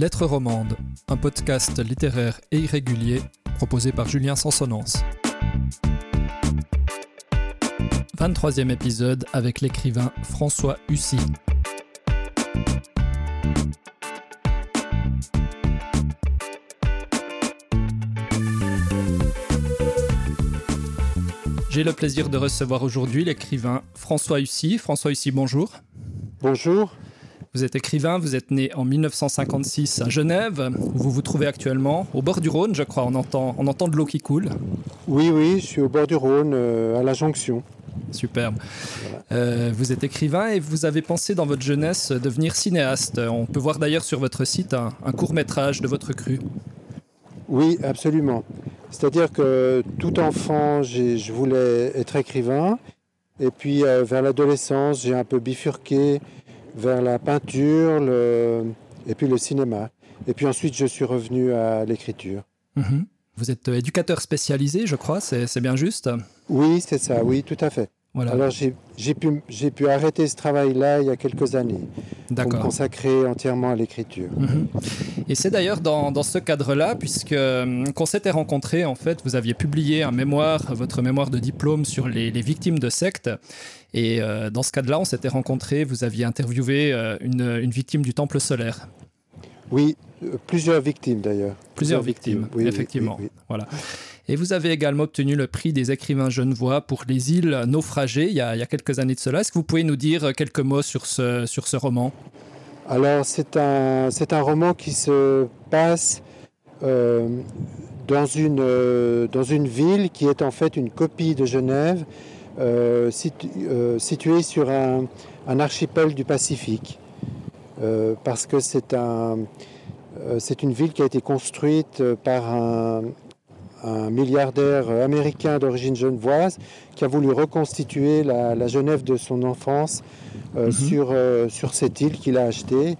Lettres romandes, un podcast littéraire et irrégulier proposé par Julien Sansonance. 23e épisode avec l'écrivain François Hussy. J'ai le plaisir de recevoir aujourd'hui l'écrivain François Hussy. François Hussy, bonjour. Bonjour. Vous êtes écrivain, vous êtes né en 1956 à Genève, où vous vous trouvez actuellement, au bord du Rhône, je crois, on entend, on entend de l'eau qui coule. Oui, oui, je suis au bord du Rhône, euh, à la jonction. Superbe. Euh, vous êtes écrivain et vous avez pensé dans votre jeunesse devenir cinéaste. On peut voir d'ailleurs sur votre site un, un court métrage de votre cru. Oui, absolument. C'est-à-dire que tout enfant, je voulais être écrivain. Et puis euh, vers l'adolescence, j'ai un peu bifurqué vers la peinture le- et puis le cinéma. Et puis ensuite, je suis revenu à l'écriture. Mhm. Vous êtes euh, éducateur spécialisé, je crois, c'est bien juste. Oui, c'est ça, oui, tout à fait. Voilà, Alors j'ai pu, arrêter ce travail-là il y a quelques années pour me d'accord. consacrer entièrement à l'écriture. Mhm. Et c'est d'ailleurs dans, dans ce cadre-là, puisque euh, qu'on s'était rencontrés, en fait, vous aviez publié un mémoire, votre mémoire de diplôme sur les, les victimes de sectes. Et euh, dans ce cadre-là, on s'était rencontrés, vous aviez interviewé euh, une, une victime du temple solaire. Oui, euh, plusieurs victimes d'ailleurs. Plusieurs victimes, oui, effectivement. oui, oui. Voilà. Et vous avez également obtenu le prix des écrivains genevois pour les îles naufragées il y a, il y a quelques années de cela. Est-ce que vous pouvez nous dire quelques mots sur ce, sur ce roman? Alors c'est un, un roman qui se passe euh, dans, une, dans une ville qui est en fait une copie de Genève, situ- euh, située sur un, un archipel du Pacifique. Euh, parce que c'est un, euh, une ville qui a été construite euh, par un, un milliardaire américain d'origine genevoise qui a voulu reconstituer la, la Genève de son enfance euh, Mhm. sur, euh, sur cette île qu'il a achetée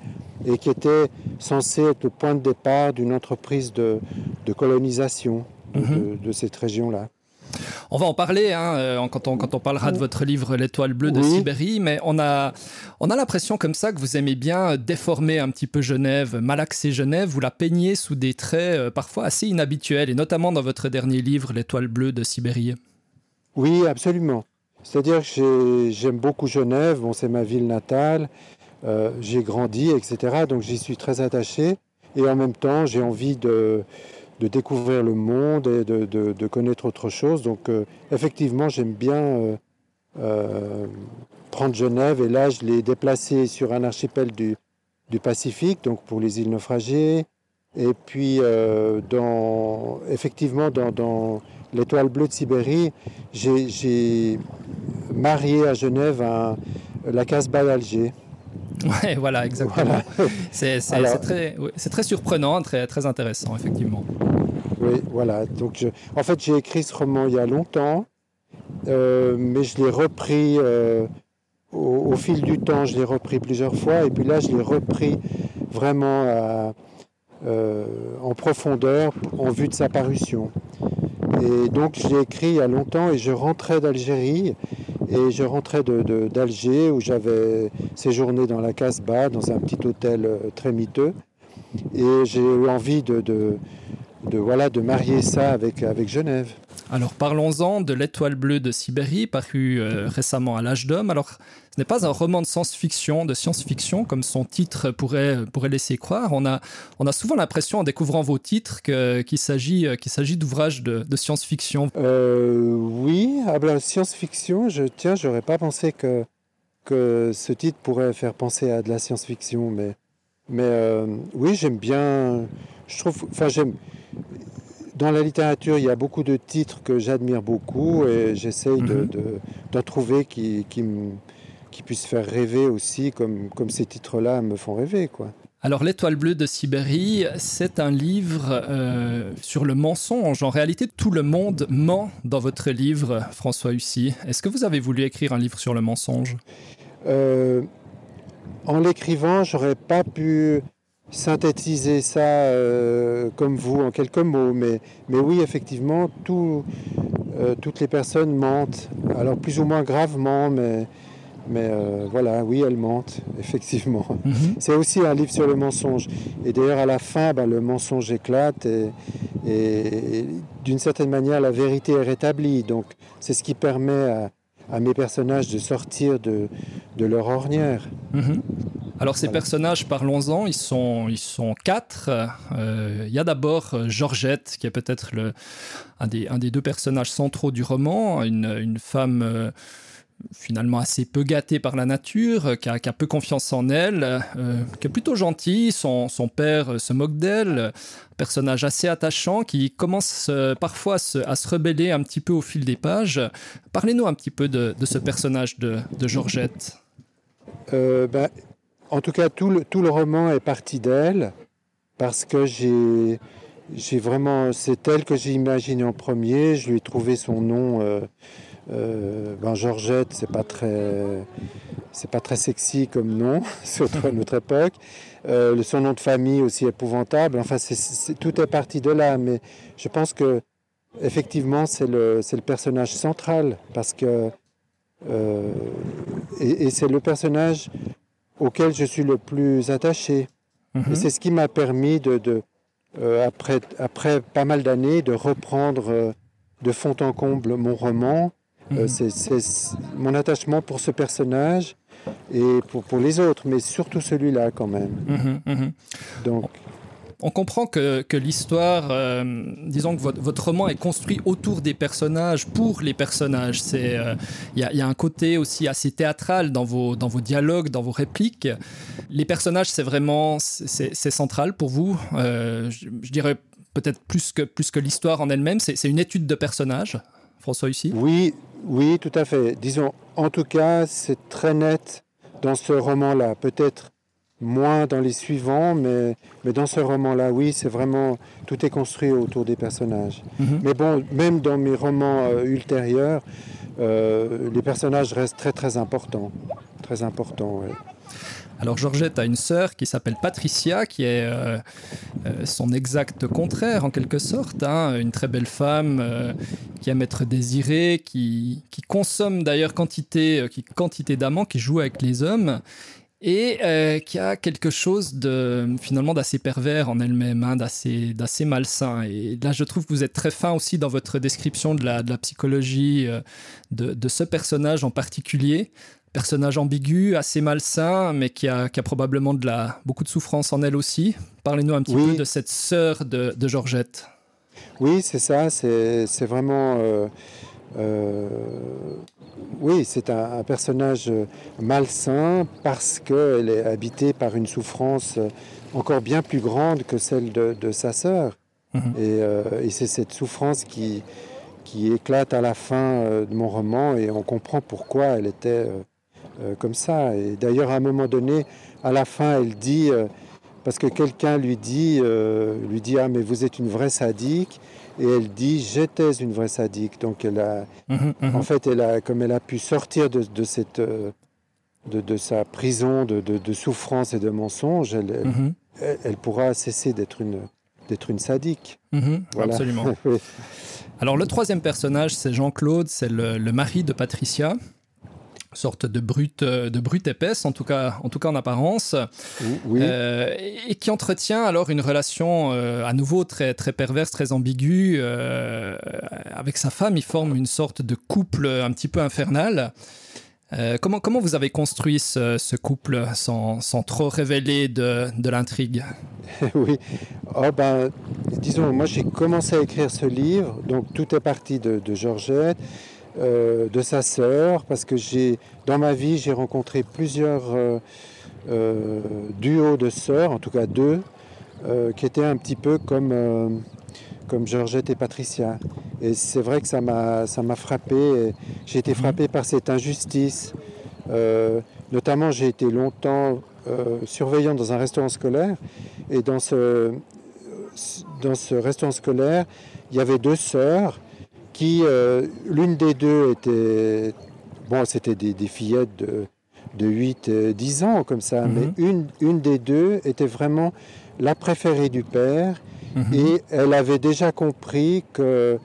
et qui était censée être le point de départ d'une entreprise de, de colonisation de, Mhm. de- de cette région-là. On va en parler hein, euh, quand, on, quand on parlera de votre livre L'étoile bleue de Oui. Sibérie, mais on a, on a l'impression comme ça que vous aimez bien déformer un petit peu Genève, malaxer Genève, vous la peignez sous des traits euh, parfois assez inhabituels, et notamment dans votre dernier livre L'étoile bleue de Sibérie. Oui, absolument. C'est-à-dire que j'ai- j'aime beaucoup Genève, bon, c'est ma ville natale, euh, j'ai grandi, etc. Donc j'y suis très attaché. Et en même temps, j'ai envie de, de découvrir le monde et de, connaître autre chose. Donc euh, effectivement, j'aime bien euh, euh, prendre Genève. Et là, je l'ai déplacé sur un archipel du, Pacifique, donc pour les îles naufragées. Et puis, dans, effectivement, dans, l'étoile bleue de Sibérie, j'ai- marié à Genève la Casbah d'Alger. Ouais, voilà, exactement. Voilà. C'est très, très surprenant, très, très intéressant, effectivement. Oui, voilà. Donc, je- en fait, j'ai écrit ce roman il y a longtemps, euh, mais je l'ai repris euh, au, au fil du temps. Je l'ai repris plusieurs fois, et puis là, je l'ai repris vraiment à- euh, en profondeur en vue de sa parution. Et donc, je l'ai écrit il y a longtemps, et je rentrais d'Algérie, et je rentrais d'Alger, où j'avais séjourné dans la Casbah, dans un petit hôtel euh, très miteux, et j'ai eu envie de, de de voilà de marier ça avec avec Genève. Alors parlons-en de L'étoile bleue de Sibérie, paru euh, récemment à l'âge d'homme. Alors ce n'est pas un roman de science-fiction, de science-fiction comme son titre pourrait pourrait laisser croire. On a on a souvent l'impression en découvrant vos titres que- qu'il s'agit euh, qu'il s'agit d'ouvrages de, science-fiction. Euh, oui, ah ben, science-fiction, je tiens, j'aurais pas pensé que que ce titre pourrait faire penser à de la science-fiction, mais mais euh, oui, j'aime bien. Je trouve, enfin j'aime. Dans la littérature, il y a beaucoup de titres que j'admire beaucoup et j'essaye de- Mhm. de- d'en trouver qui, qui, puissent faire rêver aussi, comme, comme ces titres-là me font rêver. Quoi. Alors L'étoile bleue de Sibérie, c'est un livre euh, sur le mensonge. En réalité, tout le monde ment dans votre livre, François Hussy. Est-ce que vous avez voulu écrire un livre sur le mensonge? Euh, en l'écrivant, j'aurais pas pu synthétiser ça euh, comme vous en quelques mots, mais, mais oui, effectivement, tout, euh, toutes les personnes mentent, alors plus ou moins gravement, mais, Mais euh, voilà, oui, elle mente, effectivement. Mhm. C'est aussi un livre sur le mensonge. Et d'ailleurs, à la fin, ben, le mensonge éclate et, d'une certaine manière, la vérité est rétablie. Donc, c'est ce qui permet à, mes personnages de sortir de, leur ornière. Mhm. Alors ces personnages, parlons-en, ils sont, ils sont quatre. Euh, il y a d'abord euh, Georgette, qui est peut-être un des, un des deux personnages centraux du roman, une, une femme finalement assez peu gâtée par la nature, qui a, peu confiance en elle, euh, qui est plutôt gentille. Son, son père euh, se moque d'elle, personnage assez attachant qui commence euh, parfois à se, rebeller un petit peu au fil des pages. Parlez-nous un petit peu de, ce personnage de, Georgette. Ben, en tout cas, tout le, tout le roman est parti d'elle parce que j'ai j'ai vraiment c'est elle que j'ai imaginé en premier. Je lui ai trouvé son nom. Euh, ben Georgette, c'est pas très, c'est pas très sexy comme nom, surtout à notre époque. Euh, son nom de famille aussi épouvantable. Enfin, tout est parti de là, mais je pense que effectivement, c'est le, c'est le personnage central parce que euh, et, c'est le personnage auquel je suis le plus attaché. Et c'est ce qui m'a permis de, de après, après pas mal d'années, de reprendre de fond en comble mon roman euh, mhm. c'est mon attachement pour ce personnage et pour, pour les autres, mais surtout celui-là quand même. Mhm, mhm. Donc. On comprend que, que l'histoire, euh, disons que votre, votre, roman est construit autour des personnages, pour les personnages. Il euh, y, a, un côté aussi assez théâtral dans vos, dans vos dialogues, dans vos répliques. Les personnages, c'est vraiment c'est central pour vous. je, je, dirais peut-être plus que, plus que l'histoire en elle-même. C'est une étude de personnages, François ici? Oui, oui, tout à fait. Disons, en tout cas, c'est très net dans ce roman-là. Peut-être moins dans les suivants, mais, mais dans ce roman-là, oui, c'est vraiment, tout est construit autour des personnages. Mhm. Mais bon, même dans mes romans euh, ultérieurs, euh, les personnages restent très très importants. Très importants, oui. Alors Georgette a une sœur qui s'appelle Patricia, qui est euh, euh, son exact contraire en quelque sorte, hein. une très belle femme euh, qui aime être désirée, qui, consomme d'ailleurs quantité, qui, quantité d'amants, qui joue avec les hommes et qui a quelque chose de finalement d'assez pervers en elle-même, hein, d'assez d'assez malsain. Et là, je trouve que vous êtes très fin aussi dans votre description de la, de la psychologie de, de, ce personnage en particulier personnage ambigu, assez malsain, mais qui a, probablement de la, beaucoup de souffrance en elle aussi. Parlez-nous un petit peu de cette sœur de, Georgette. Oui, c'est ça, c'est vraiment... Euh, euh, oui, c'est un, personnage malsain parce qu'elle est habitée par une souffrance encore bien plus grande que celle de, sa sœur. Mhm. Euh, et, c'est cette souffrance qui, qui éclate à la fin de mon roman et on comprend pourquoi elle était euh, comme ça. Et d'ailleurs, à un moment donné, à la fin, elle dit, euh, parce que quelqu'un lui dit, euh, lui dit, ah mais vous êtes une vraie sadique, et elle dit, j'étais une vraie sadique. Donc elle a, mhm, mhm. en fait, elle a, comme elle a pu sortir de, cette, de, de, sa prison de, de, souffrance et de mensonges, elle, mhm. elle, pourra cesser d'être une, d'être une sadique. Absolument. Alors le troisième personnage, c'est Jean-Claude, c'est le, le, mari de Patricia sorte de brute, de brute épaisse, en tout cas, en, tout cas en apparence, euh, et qui entretient alors une relation euh, à nouveau très, très perverse, très ambiguë euh, avec sa femme. Il forme une sorte de couple un petit peu infernal. comment, comment vous avez construit ce, couple sans, sans, trop révéler de, de l'intrigue? Oui, oh ben, disons, moi j'ai commencé à écrire ce livre, donc tout est parti de, de Georgette. Euh, de sa sœur, parce que j'ai, dans ma vie, j'ai rencontré plusieurs euh, euh, duos de sœurs, en tout cas deux, qui étaient un petit peu comme, comme Georgette et Patricia. Et c'est vrai que ça m'a, ça m'a frappé. J'ai été frappé par cette injustice. notamment, j'ai été longtemps surveillant dans un restaurant scolaire. Et dans ce, dans ce restaurant scolaire, il y avait deux sœurs qui, euh, l'une des deux était, bon, c'était des, fillettes de, de 8, 10 ans, comme ça, mais mhm. une, une des deux était vraiment la préférée du père, mhm. et elle avait déjà compris que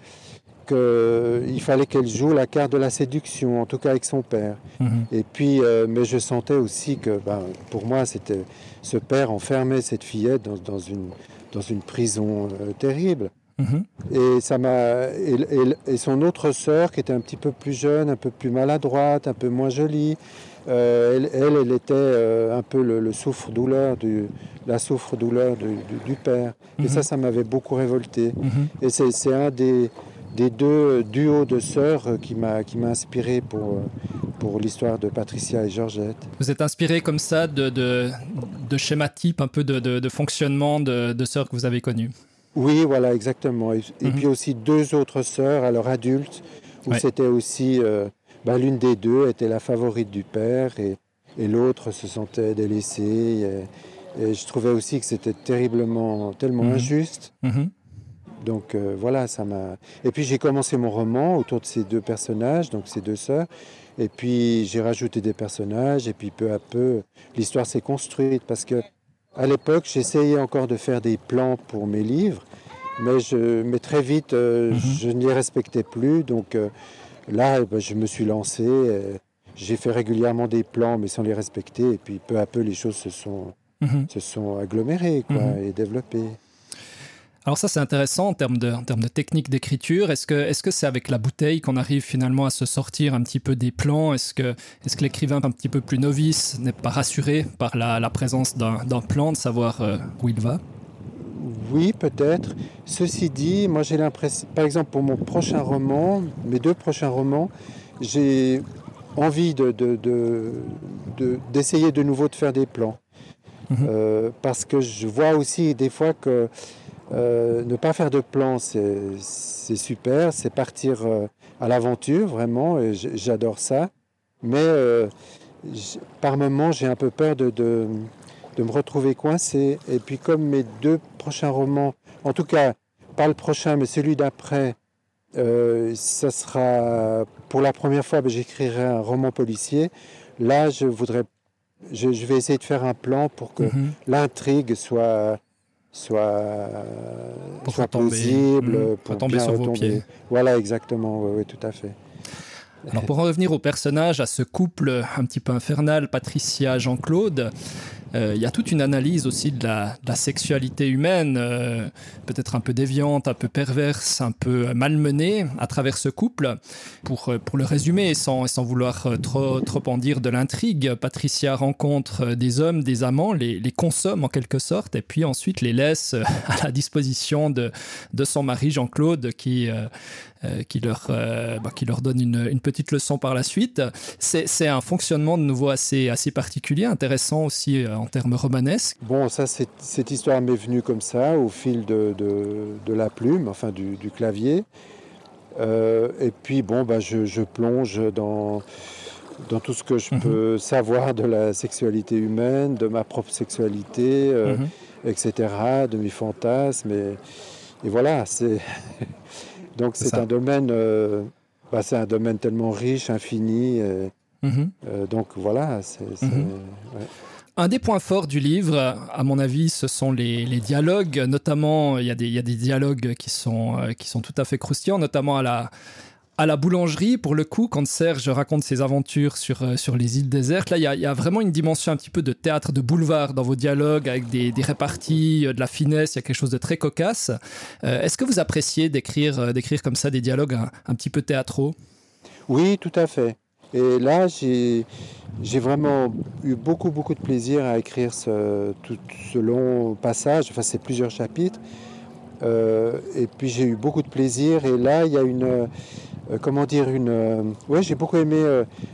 qu'il fallait qu'elle joue la carte de la séduction, en tout cas avec son père. Mhm. Et puis, euh, mais je sentais aussi que, ben, pour moi, c'était ce père enfermait cette fillette dans, dans une, dans une prison euh, terrible. Mhm. Et ça m'a et, et- et son autre sœur qui était un petit peu plus jeune, un peu plus maladroite, un peu moins jolie. euh, elle, elle, elle était euh, un peu le, le souffre-douleur du la souffre-douleur du, du- du père. Et Mhm. ça, ça m'avait beaucoup révolté. Mhm. Et c'est c'est un des, des deux duos de sœurs euh, qui m'a qui m'a inspiré pour euh, pour l'histoire de Patricia et Georgette. Vous êtes inspiré comme ça de, de, de un peu de, de, de fonctionnement de, de sœurs que vous avez connues? Oui, voilà, exactement. Et, et Mhm. puis aussi deux autres sœurs, alors adultes, où Ouais. c'était aussi euh, bah, l'une des deux était la favorite du père et, et l'autre se sentait délaissée. Et, et je trouvais aussi que c'était terriblement, tellement Mhm. injuste. Mhm. Donc euh, voilà, ça m'a. Et puis j'ai commencé mon roman autour de ces deux personnages, donc ces deux sœurs. Et puis j'ai rajouté des personnages, et puis peu à peu, l'histoire s'est construite parce que à l'époque, j'essayais encore de faire des plans pour mes livres, mais, je, mais très vite, euh, Mhm. je ne les respectais plus. Donc euh, là, eh ben, je me suis lancé. euh, j'ai fait régulièrement des plans, mais sans les respecter. Et puis peu à peu, les choses se sont, Mhm. se sont agglomérées quoi, Mhm. et développées. Alors ça c'est intéressant en termes de, en termes de technique d'écriture. Est-ce que c'est avec la bouteille qu'on arrive finalement à se sortir un petit peu des plans? Est-ce que l'écrivain un petit peu plus novice n'est pas rassuré par la, la présence d'un plan de savoir euh, où il va? Oui, peut-être. Ceci dit, moi j'ai l'impression, par exemple pour mon prochain roman, mes deux prochains romans, j'ai envie de, de- de- de- d'essayer de, nouveau de faire des plans. Mhm. Euh, parce que je vois aussi des fois que euh, ne pas faire de plans, c'est, super, c'est partir euh, à l'aventure vraiment, et j'adore ça. Mais euh, par moments, j'ai un peu peur de, de, de me retrouver coincé. Et puis comme mes deux prochains romans, en tout cas pas le prochain, mais celui d'après, euh, ça sera pour la première fois, ben, j'écrirai un roman policier. Là, je voudrais, je, je vais essayer de faire un plan pour que Mhm. l'intrigue soit soit, Pour soit retomber, plausible, mhm, pour retomber bien sur vos pieds. Voilà, exactement, oui, oui, tout à fait. Alors pour en revenir au personnage, à ce couple un petit peu infernal, Patricia Jean-Claude, il y a toute une analyse aussi de la, sexualité humaine, euh, peut-être un peu déviante, un peu perverse, un peu malmenée à travers ce couple. Pour, euh, pour le résumer, sans, sans vouloir euh, trop, trop en dire de l'intrigue, Patricia rencontre euh, des hommes, des amants, les, les consomme en quelque sorte, et puis ensuite les laisse euh, à la disposition de, de son mari Jean-Claude qui... euh, euh, qui, leur, euh, bah, qui leur donne une, une petite leçon par la suite. C'est un fonctionnement de nouveau assez, assez particulier, intéressant aussi euh, en termes romanesques. Bon, ça, cette histoire m'est venue comme ça, au fil de, de, de la plume, enfin du, du clavier. Euh, et puis, bon, bah, je, je plonge dans, dans tout ce que je Mhm. peux savoir de la sexualité humaine, de ma propre sexualité, euh, Mhm. etc., de mes fantasmes. Et, et voilà, c'est. Donc, C'est un domaine. euh, bah, c'est un domaine tellement riche, infini. et, Mhm. donc, voilà, c'est. ouais. Un des points forts du livre, à mon avis, ce sont les, dialogues. Notamment, il y, a des, dialogues qui sont, euh, tout à fait croustillants, notamment à la, boulangerie, pour le coup, quand Serge raconte ses aventures sur, euh, les îles désertes. Là, il y, a, vraiment une dimension un petit peu de théâtre de boulevard dans vos dialogues, avec des, réparties, euh, de la finesse, il y a quelque chose de très cocasse. Est-ce que vous appréciez d'écrire comme ça des dialogues un petit peu théâtraux? Oui, tout à fait. Et là, j'ai vraiment eu beaucoup, beaucoup de plaisir à écrire ce, tout ce long passage. Enfin, c'est plusieurs chapitres. Euh, et puis, j'ai eu beaucoup de plaisir. Et là, il y a une. euh, comment dire une euh, ouais j'ai beaucoup aimé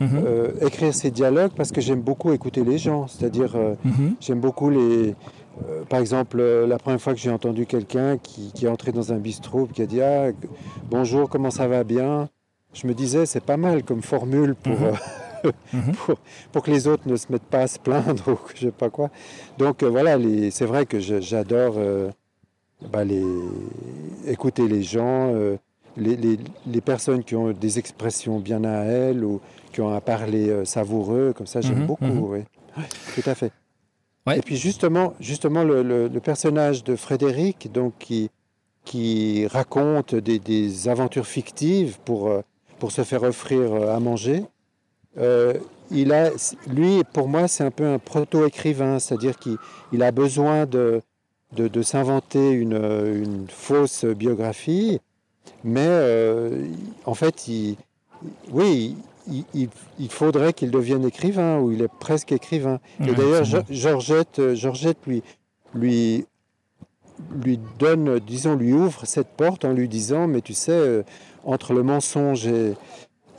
Mhm. écrire ces dialogues parce que j'aime beaucoup écouter les gens c'est-à-dire Mhm. J'aime beaucoup les. par exemple, la première fois que j'ai entendu quelqu'un qui, qui est entré dans un bistrot qui a dit Ah, bonjour, comment ça va bien? Je me disais, c'est pas mal comme formule pour, Mhm. euh, Mhm. pour, pour que les autres ne se mettent pas à se plaindre ou que je sais pas quoi. Donc euh, voilà, c'est vrai que j'adore euh, bah, les, écouter les gens, les, les- les personnes qui ont des expressions bien à elles ou qui ont un parler savoureux, comme ça, j'aime Mhm, beaucoup. oui. Ouais, tout à fait. Ouais. Et puis justement, justement le, le- le personnage de Frédéric, donc qui, qui raconte des, aventures fictives pour, pour se faire offrir à manger. il a, lui, pour moi, c'est un peu un proto-écrivain, c'est-à-dire qu'il a besoin de, de, s'inventer une, une, fausse biographie, mais en fait, il, oui, il, faudrait qu'il devienne écrivain, ou il est presque écrivain. Et d'ailleurs, Georgette, euh, Georgette lui, lui, lui donne, disons, lui ouvre cette porte en lui disant, mais tu sais, euh, entre le mensonge et,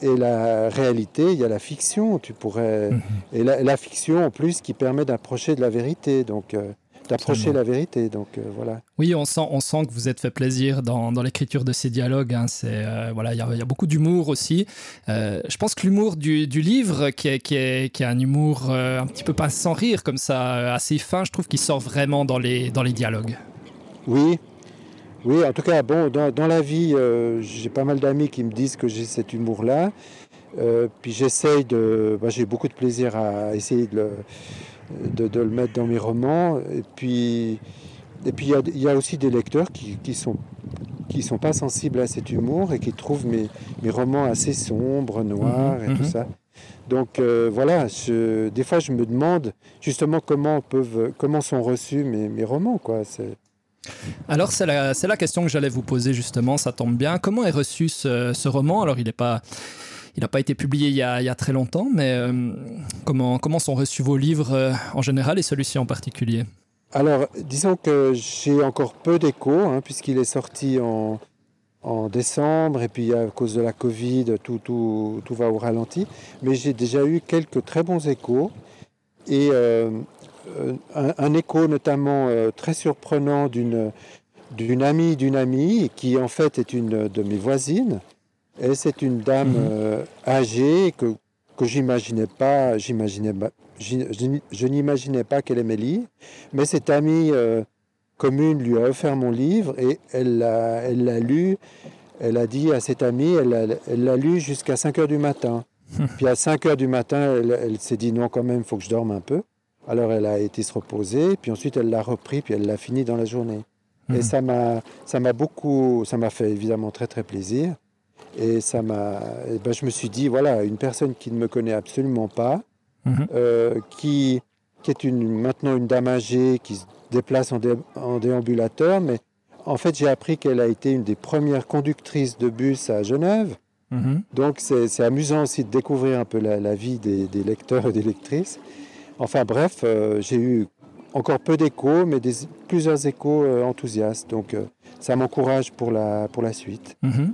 et la réalité, il y a la fiction. Tu pourrais mhm. et la, fiction en plus qui permet d'approcher de la vérité. Donc euh, d'approcher la vérité. Donc euh, voilà. Oui, on sent, on sent que vous êtes fait plaisir dans, dans l'écriture de ces dialogues. Hein. C'est euh, voilà, il y, a beaucoup d'humour aussi. Je pense que l'humour du, du, livre, qui est, qui, est, qui est un humour un petit peu pas sans rire comme ça, assez fin, je trouve qu'il sort vraiment dans les dans les dialogues. Oui. Oui, en tout cas, bon, dans, dans la vie, j'ai pas mal d'amis qui me disent que j'ai cet humour-là. puis j'essaye de. Bah, j'ai beaucoup de plaisir à essayer de le, de, le mettre dans mes romans. Et puis, et puis il y, a aussi des lecteurs qui, qui sont qui sont pas sensibles à cet humour et qui trouvent mes, mes romans assez sombres, noirs et tout mhm. ça. Donc euh, voilà, je, des fois je me demande justement comment peuvent, comment sont reçus mes, mes romans, quoi. Alors c'est la, la, question que j'allais vous poser justement, ça tombe bien. Comment est reçu ce, ce roman? Alors il pas il n'a pas été publié il y, a, très longtemps, mais euh, comment, comment sont reçus vos livres euh, en général et celui-ci en particulier? Alors, disons que j'ai encore peu d'écho, hein, puisqu'il est sorti en, en, décembre, et puis à cause de la Covid, tout, tout, tout va au ralenti. Mais j'ai déjà eu quelques très bons échos, et euh, un, écho notamment très surprenant d'une d'une amie d'une amie, qui en fait est une de mes voisines, et c'est une dame mhm. euh, âgée que, que j'imaginais pas, j'imaginais je, n'imaginais pas qu'elle aimait lire. Mais cette amie euh, commune lui a offert mon livre et elle l'a, elle l'a lu. Elle a dit à cette amie, elle, elle l'a lu jusqu'à 5 heures du matin. Puis à 5 heures du matin, elle, s'est dit non, quand même, il faut que je dorme un peu. Alors elle a été se reposer, puis ensuite elle l'a repris, puis elle l'a fini dans la journée. Et mhm. ça m'a, ça m'a beaucoup, ça m'a fait évidemment très très plaisir. Et ça m'a, ben je me suis dit, voilà, une personne qui ne me connaît absolument pas, mhm. euh, qui, qui est une, maintenant une dame âgée, qui se déplace en, en déambulateur, mais en fait, j'ai appris qu'elle a été une des premières conductrices de bus à Genève. Mhm. Donc, c'est amusant aussi de découvrir un peu la, vie des, des, lecteurs et des lectrices. Enfin, bref, euh, j'ai eu encore peu d'échos, mais des, plusieurs échos euh, enthousiastes. Donc, ça m'encourage pour la, pour la suite. Mhm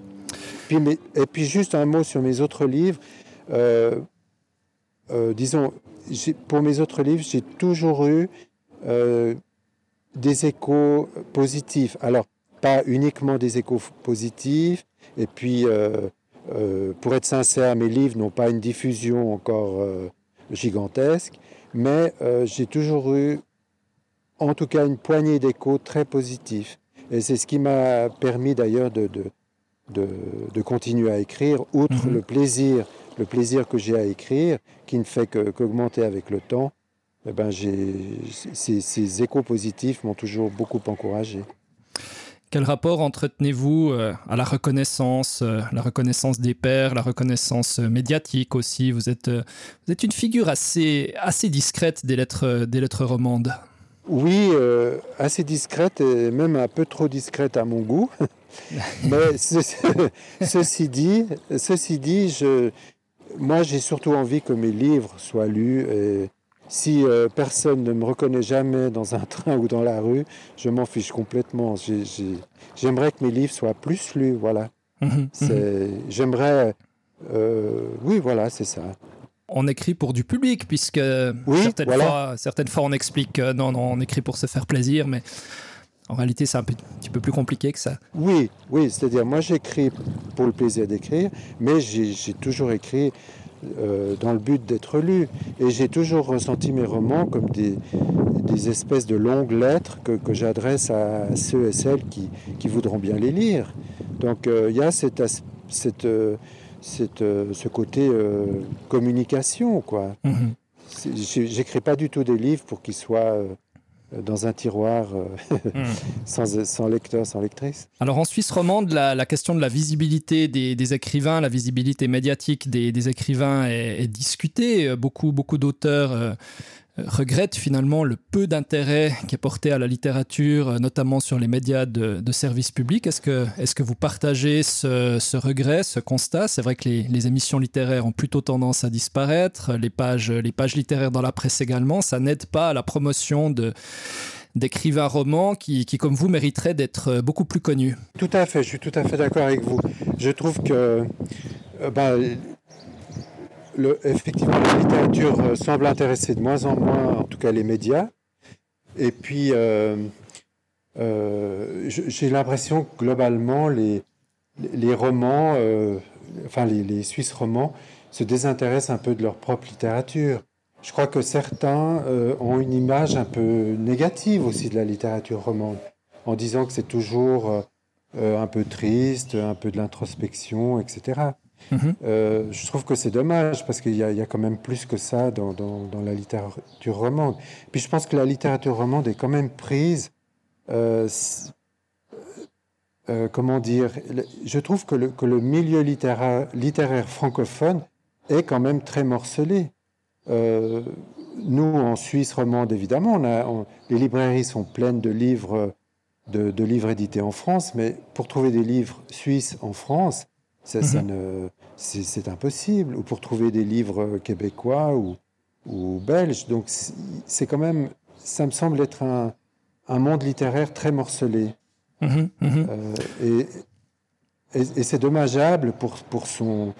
et puis juste un mot sur mes autres livres. Euh, euh, disons, pour mes autres livres, j'ai toujours eu euh, des échos positifs. Alors, pas uniquement des échos positifs. Et puis, pour être sincère, mes livres n'ont pas une diffusion encore gigantesque. Mais j'ai toujours eu, en tout cas, une poignée d'échos très positifs. Et c'est ce qui m'a permis d'ailleurs de, de, continuer à écrire, outre mhm. le plaisir, le plaisir que j'ai à écrire, qui ne fait qu'augmenter avec le temps, eh ben ces, ces, échos positifs m'ont toujours beaucoup encouragé. Quel rapport entretenez-vous euh, à la reconnaissance, euh, la reconnaissance des pairs, la reconnaissance euh, médiatique aussi? Vous êtes, vous êtes une figure assez, assez discrète des lettres, des lettres romandes. Oui, assez discrète et même un peu trop discrète à mon goût. Mais ceci dit, ceci dit je, moi j'ai surtout envie que mes livres soient lus. Et si euh, personne ne me reconnaît jamais dans un train ou dans la rue, je m'en fiche complètement. J'aimerais que mes livres soient plus lus, voilà. Mhm, mhm. J'aimerais, euh, oui, voilà, c'est ça on écrit pour du public, puisque certaines, fois, certaines fois on explique que non, non, on écrit pour se faire plaisir, mais en réalité, c'est un, petit peu plus compliqué que ça. Oui, oui, c'est-à-dire moi j'écris pour le plaisir d'écrire, mais j'ai toujours écrit euh, dans le but d'être lu. Et j'ai toujours ressenti mes romans comme des, des espèces de longues lettres que, que j'adresse à ceux et celles qui, qui, voudront bien les lire. Donc euh, il y a cette, cette, euh, cette, ce côté communication, quoi. Mm-hmm. J'écris pas du tout des livres pour qu'ils soient dans un tiroir hmm. sans, lecteur, sans lectrice. Alors en Suisse romande, la, question de la visibilité des, écrivains, la visibilité médiatique des, écrivains est, est, discutée. Beaucoup, beaucoup d'auteurs regrette finalement le peu d'intérêt qui est porté à la littérature, euh, notamment sur les médias de, service public. Est-ce que, est que vous partagez ce, regret, ce constat? C'est vrai que les, émissions littéraires ont plutôt tendance à disparaître, les pages, les pages littéraires dans la presse également. Ça n'aide pas à la promotion de d'écrivains romans qui, qui, comme vous, mériteraient d'être beaucoup plus connus. Tout à fait, je suis tout à fait d'accord avec vous. Je trouve que euh, bah, effectivement, la littérature euh, semble intéresser de moins en moins, en tout cas les médias. Et puis, euh, euh, j'ai l'impression que globalement, les, les romans, enfin les, Suisses romans, se désintéressent un peu de leur propre littérature. Je crois que certains ont une image un peu négative aussi de la littérature romande, en disant que c'est toujours un peu triste, un peu de l'introspection, etc. Mhm. Euh, je trouve que c'est dommage parce qu'il y, a quand même plus que ça dans, la littérature romande. Puis je pense que la littérature romande est quand même prise. Euh, euh, comment dire Je trouve que le, milieu littéraire, francophone est quand même très morcelé. nous, en Suisse romande, évidemment, les librairies sont pleines de livres, de livres édités en France, mais pour trouver des livres suisses en France, Mhm. c'est impossible. Ou pour trouver des livres québécois ou, ou belges. Donc c'est quand même, ça me semble être un, un monde littéraire très morcelé. Mhm, mhm. Euh, et, et, c'est dommageable pour, pour, son,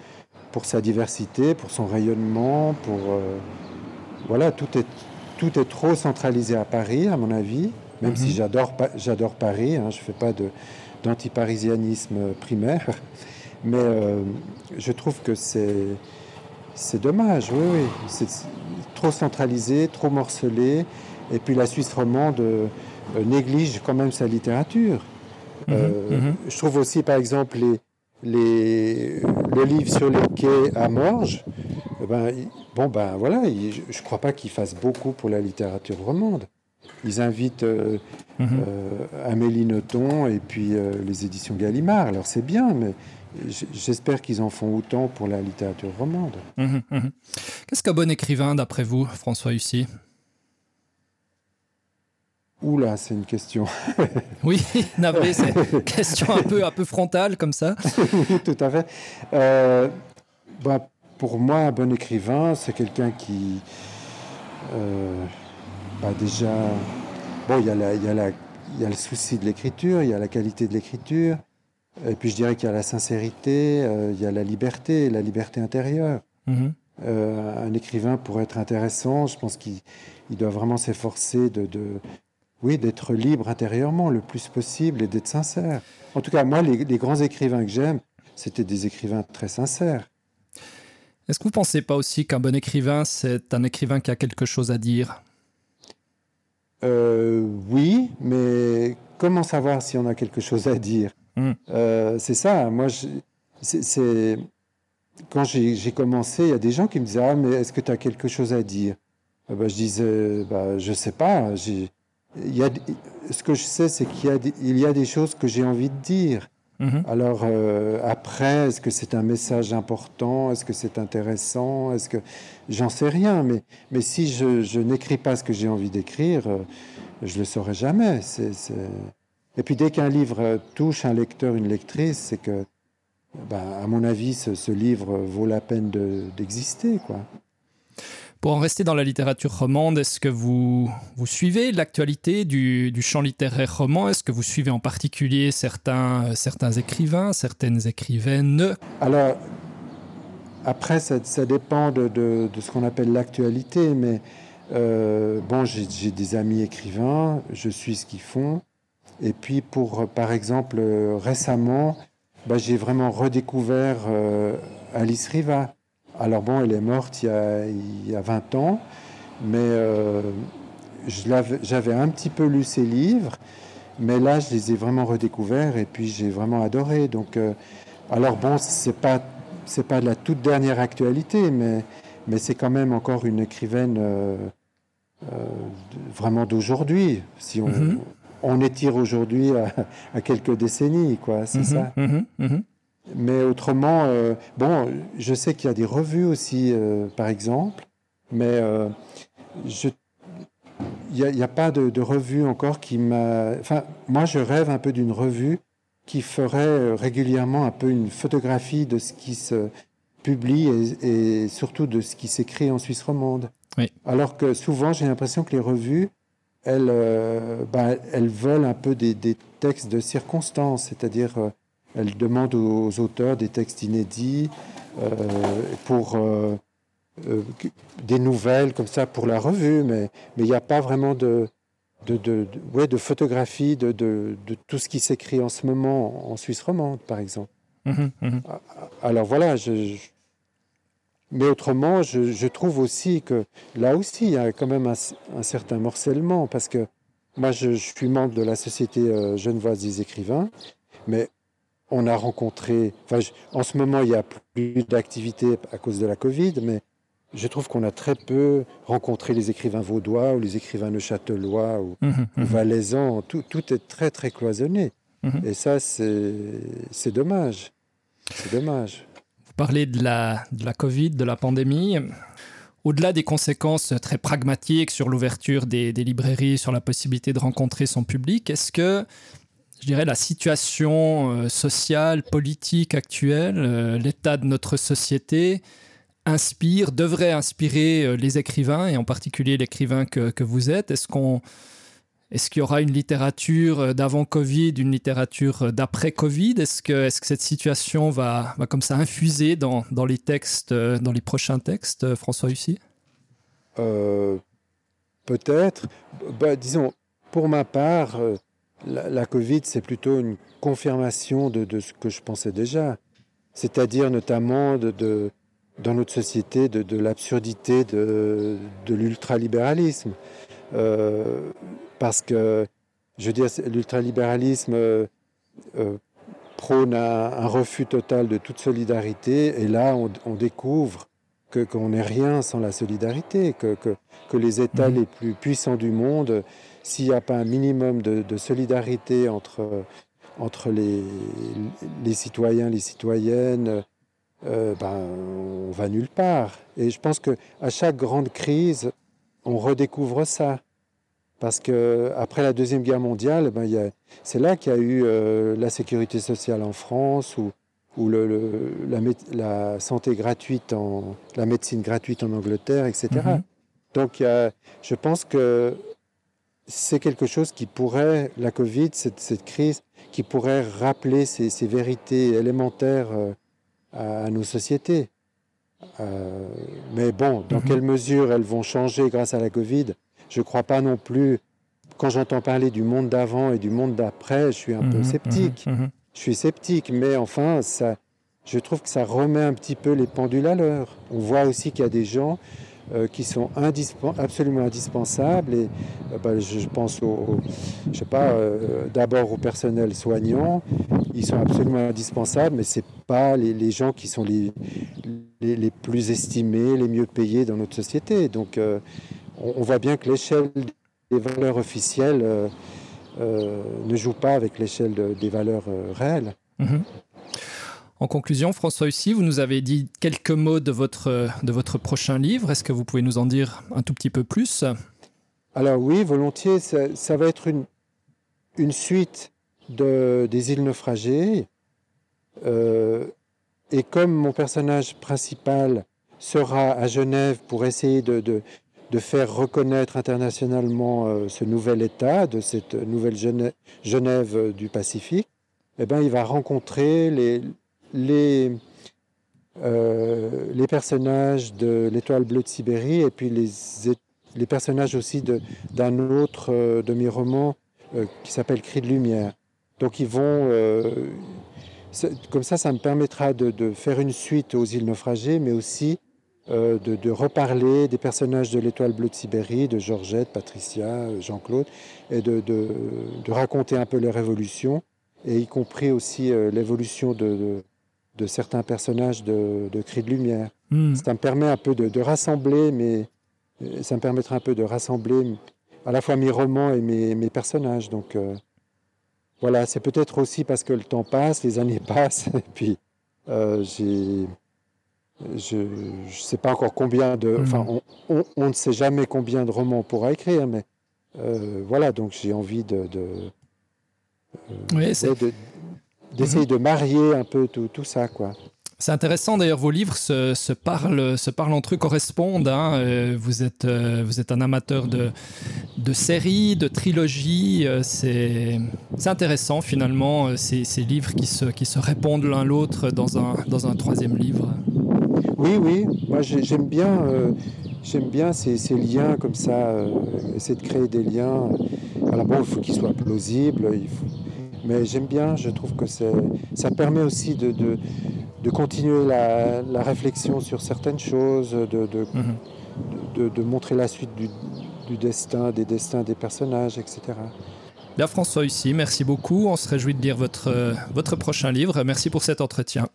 pour sa diversité, pour son rayonnement, pour... Euh, voilà, tout est, tout est trop centralisé à Paris, à mon avis, même si j'adore j'adore Paris, hein, je ne fais pas d'antiparisianisme primaire. Mais euh, je trouve que c'est, c'est dommage, oui, oui. C'est trop centralisé, trop morcelé. Et puis la Suisse romande euh, néglige quand même sa littérature. Mhm, euh, mhm. Je trouve aussi, par exemple, les, les, le livre sur les quais à Morges, eh ben, bon, ben voilà, je ne crois pas qu'ils fassent beaucoup pour la littérature romande. Ils invitent mhm. Amélie Nothomb et puis les éditions Gallimard. Alors c'est bien, mais J'espère qu'ils en font autant pour la littérature romande. Mmh, mmh. Qu'est-ce qu'un bon écrivain, d'après vous, François Hussy Oula, c'est une question. oui, navré, c'est une question un peu, un peu frontale comme ça. oui, tout à fait. Euh, bah, pour moi, un bon écrivain, c'est quelqu'un qui, euh, bah, déjà, bon, il y, y, y a le souci de l'écriture, il y a la qualité de l'écriture, et puis je dirais qu'il y a la sincérité, euh, il y a la liberté, la liberté intérieure. Mhm. Euh, un écrivain, pour être intéressant, je pense qu'il doit vraiment s'efforcer de, oui, d'être libre intérieurement le plus possible et d'être sincère. En tout cas, moi, les, grands écrivains que j'aime, c'était des écrivains très sincères. Est-ce que vous ne pensez pas aussi qu'un bon écrivain, c'est un écrivain qui a quelque chose à dire? Euh, Oui, mais comment savoir si on a quelque chose à dire? Mm. Euh, c'est ça. Moi, c'est quand j'ai commencé, il y a des gens qui me disaient ah mais est-ce que tu as quelque chose à dire? Ah, bah, Je disais bah, je sais pas. Il y a, ce que je sais, c'est qu'il y, a des, il y a des choses que j'ai envie de dire. Mm-hmm. Alors euh, après, est-ce que c'est un message important? Est-ce que c'est intéressant? Est-ce que j'en sais rien Mais mais si je, je n'écris pas ce que j'ai envie d'écrire, euh, je le saurai jamais. C'est et puis dès qu'un livre touche un lecteur, une lectrice, c'est que, ben, à mon avis, ce, livre vaut la peine d'exister. quoi. Pour en rester dans la littérature romande, est-ce que vous, vous suivez l'actualité du, du, champ littéraire roman? Est-ce que vous suivez en particulier certains, certains écrivains, certaines écrivaines? Alors, après, ça, ça dépend de, de, de ce qu'on appelle l'actualité, mais euh, bon, j'ai des amis écrivains, je suis ce qu'ils font. Et puis pour, par exemple, euh, récemment, bah, j'ai vraiment redécouvert euh, Alice Riva. Alors bon, elle est morte il y a, il y a 20 ans, mais euh, j'avais un petit peu lu ses livres, mais là, je les ai vraiment redécouverts et puis j'ai vraiment adoré. Donc, alors bon, c'est pas pas de la toute dernière actualité, mais mais c'est quand même encore une écrivaine vraiment d'aujourd'hui. Si on, mhm. On étire aujourd'hui à, quelques décennies, quoi, c'est mhm, ça. Mhm, mais autrement, bon, je sais qu'il y a des revues aussi, par exemple, mais je il n'y a, pas de, de, revue encore qui m'a. Enfin, moi, je rêve un peu d'une revue qui ferait euh, régulièrement un peu une photographie de ce qui se publie et, surtout de ce qui s'écrit en Suisse romande. Oui. Alors que souvent, j'ai l'impression que les revues, elles, euh, bah, elles veulent un peu des, des textes de circonstance, c'est-à-dire euh, elles demandent aux, auteurs des textes inédits euh, pour des nouvelles comme ça pour la revue, mais il n'y a pas vraiment de, de, de, ouais, de photographie de, de, tout ce qui s'écrit en ce moment en Suisse romande, par exemple. Mmh mmh alors voilà, je, mais autrement, je, je, trouve aussi que là aussi, il y a quand même un, certain morcellement, parce que moi, je, suis membre de la Société euh, Genevoise des écrivains, mais on a rencontré, enfin, en ce moment, il n'y a plus d'activité à cause de la Covid, mais je trouve qu'on a très peu rencontré les écrivains vaudois ou les écrivains neuchâtelois ou, mmh, ou valaisans. Tout, tout, est très, très cloisonné. Mmh. Et ça, c'est dommage. C'est dommage. Vous parlez de la, de la Covid, de la pandémie. Au-delà des conséquences très pragmatiques sur l'ouverture des, des, librairies, sur la possibilité de rencontrer son public, est-ce que, je dirais, la situation euh, sociale, politique actuelle, euh, l'état de notre société, inspire, devrait inspirer euh, les écrivains, et en particulier l'écrivain que, que, vous êtes? Est-ce qu'on est-ce qu'il y aura une littérature euh, d'avant Covid, une littérature euh, d'après Covid? Est-ce que, cette situation va, comme ça infuser dans, les textes, dans les prochains textes, François Hussy euh, Peut-être. Bah, disons, pour ma part, la, Covid, c'est plutôt une confirmation de, ce que je pensais déjà. C'est-à-dire notamment dans notre société de, l'absurdité de, l'ultralibéralisme. Euh, parce que, je veux dire, l'ultralibéralisme euh, euh, prône un, un, refus total de toute solidarité, et là, on, on découvre que qu'on n'est rien sans la solidarité, que, que, que les États mmh. les plus puissants du monde, s'il n'y a pas un minimum de, de solidarité entre, entre les, les citoyens, les citoyennes, euh, ben, on va nulle part. Et je pense que à chaque grande crise, on redécouvre ça. Parce que après la deuxième guerre mondiale, ben, c'est là qu'il y a eu euh, la sécurité sociale en France ou, ou le, le, la, la, santé gratuite, en, la médecine gratuite en Angleterre, etc. Mm -hmm. Donc, je pense que c'est quelque chose qui pourrait, la Covid, cette, cette crise, qui pourrait rappeler ces, ces vérités élémentaires euh, à, à nos sociétés. Euh, mais bon, dans mmh. quelle mesure elles vont changer grâce à la Covid Je ne crois pas non plus. Quand j'entends parler du monde d'avant et du monde d'après, je suis un mmh, peu sceptique. Mmh, je suis sceptique, mais enfin, ça, je trouve que ça remet un petit peu les pendules à l'heure. On voit aussi qu'il y a des gens euh, qui sont absolument indispensables. Et euh, bah, je, je, pense au, je sais pas, euh, d'abord au personnel soignant. Ils sont absolument indispensables, mais c'est pas les, les, gens qui sont les, les, les, plus estimés, les mieux payés dans notre société. Donc, on, voit bien que l'échelle des valeurs officielles euh, euh, ne joue pas avec l'échelle de, des valeurs réelles. Mm -hmm. En conclusion, François Hussy, vous nous avez dit quelques mots de votre, de votre prochain livre. Est-ce que vous pouvez nous en dire un tout petit peu plus? Alors oui, volontiers. Ça, ça va être une, une suite de, des îles naufragées. Euh, et comme mon personnage principal sera à Genève pour essayer de, de, de faire reconnaître internationalement euh, ce nouvel État, de cette nouvelle Genève, Genève du Pacifique, eh ben, il va rencontrer les, euh, les personnages de l'étoile bleue de Sibérie et puis les, les personnages aussi d'un autre euh, de mes romans euh, qui s'appelle Cri de lumière. Donc ils vont euh, comme ça, ça me permettra de, de, faire une suite aux îles naufragées, mais aussi euh, de, de reparler des personnages de l'étoile bleue de Sibérie, de Georgette, Patricia, Jean-Claude, et de, de, de raconter un peu les révolutions, et y compris aussi euh, l'évolution de, certains personnages de, de Cris de lumière. Mmh. Ça me permet un peu de, de rassembler mes, ça me permettra un peu de rassembler à la fois mes romans et mes, mes personnages. Donc voilà, c'est peut-être aussi parce que le temps passe, les années passent, et puis j'ai je ne sais pas encore combien de. Hmm. Enfin, on, on, ne sait jamais combien de romans on pourra écrire, mais euh, voilà, donc j'ai envie de. de euh, d'essayer de, marier un peu tout, tout ça, quoi. C'est intéressant d'ailleurs, vos livres se, se, parlent, se parlent entre eux, correspondent. Hein. Euh, vous, êtes, vous êtes un amateur de, de séries, de trilogies. C'est intéressant finalement, ces, ces, livres qui se, qui se répondent l'un l'autre dans un, dans un troisième livre. Oui, oui, moi j'aime bien, euh, j'aime bien ces, liens comme ça, euh, essayer de créer des liens. Alors bon, il faut qu'ils soient plausibles, mais j'aime bien, je trouve que ça permet aussi de, de, continuer la, réflexion sur certaines choses, de, de, mhm. montrer la suite du, du, destin, des destins des personnages, etc. Bien François ici, merci beaucoup. On se réjouit de lire votre, votre prochain livre. Merci pour cet entretien.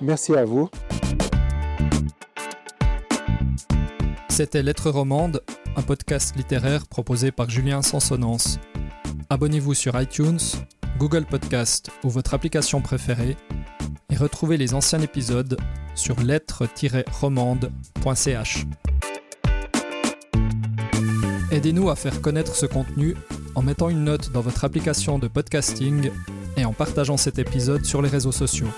Merci à vous. C'était Lettres Romande, un podcast littéraire proposé par Julien Sansonance. Abonnez-vous sur iTunes, Google Podcast ou votre application préférée et retrouvez les anciens épisodes sur lettres-romande.ch. Aidez-nous à faire connaître ce contenu en mettant une note dans votre application de podcasting et en partageant cet épisode sur les réseaux sociaux.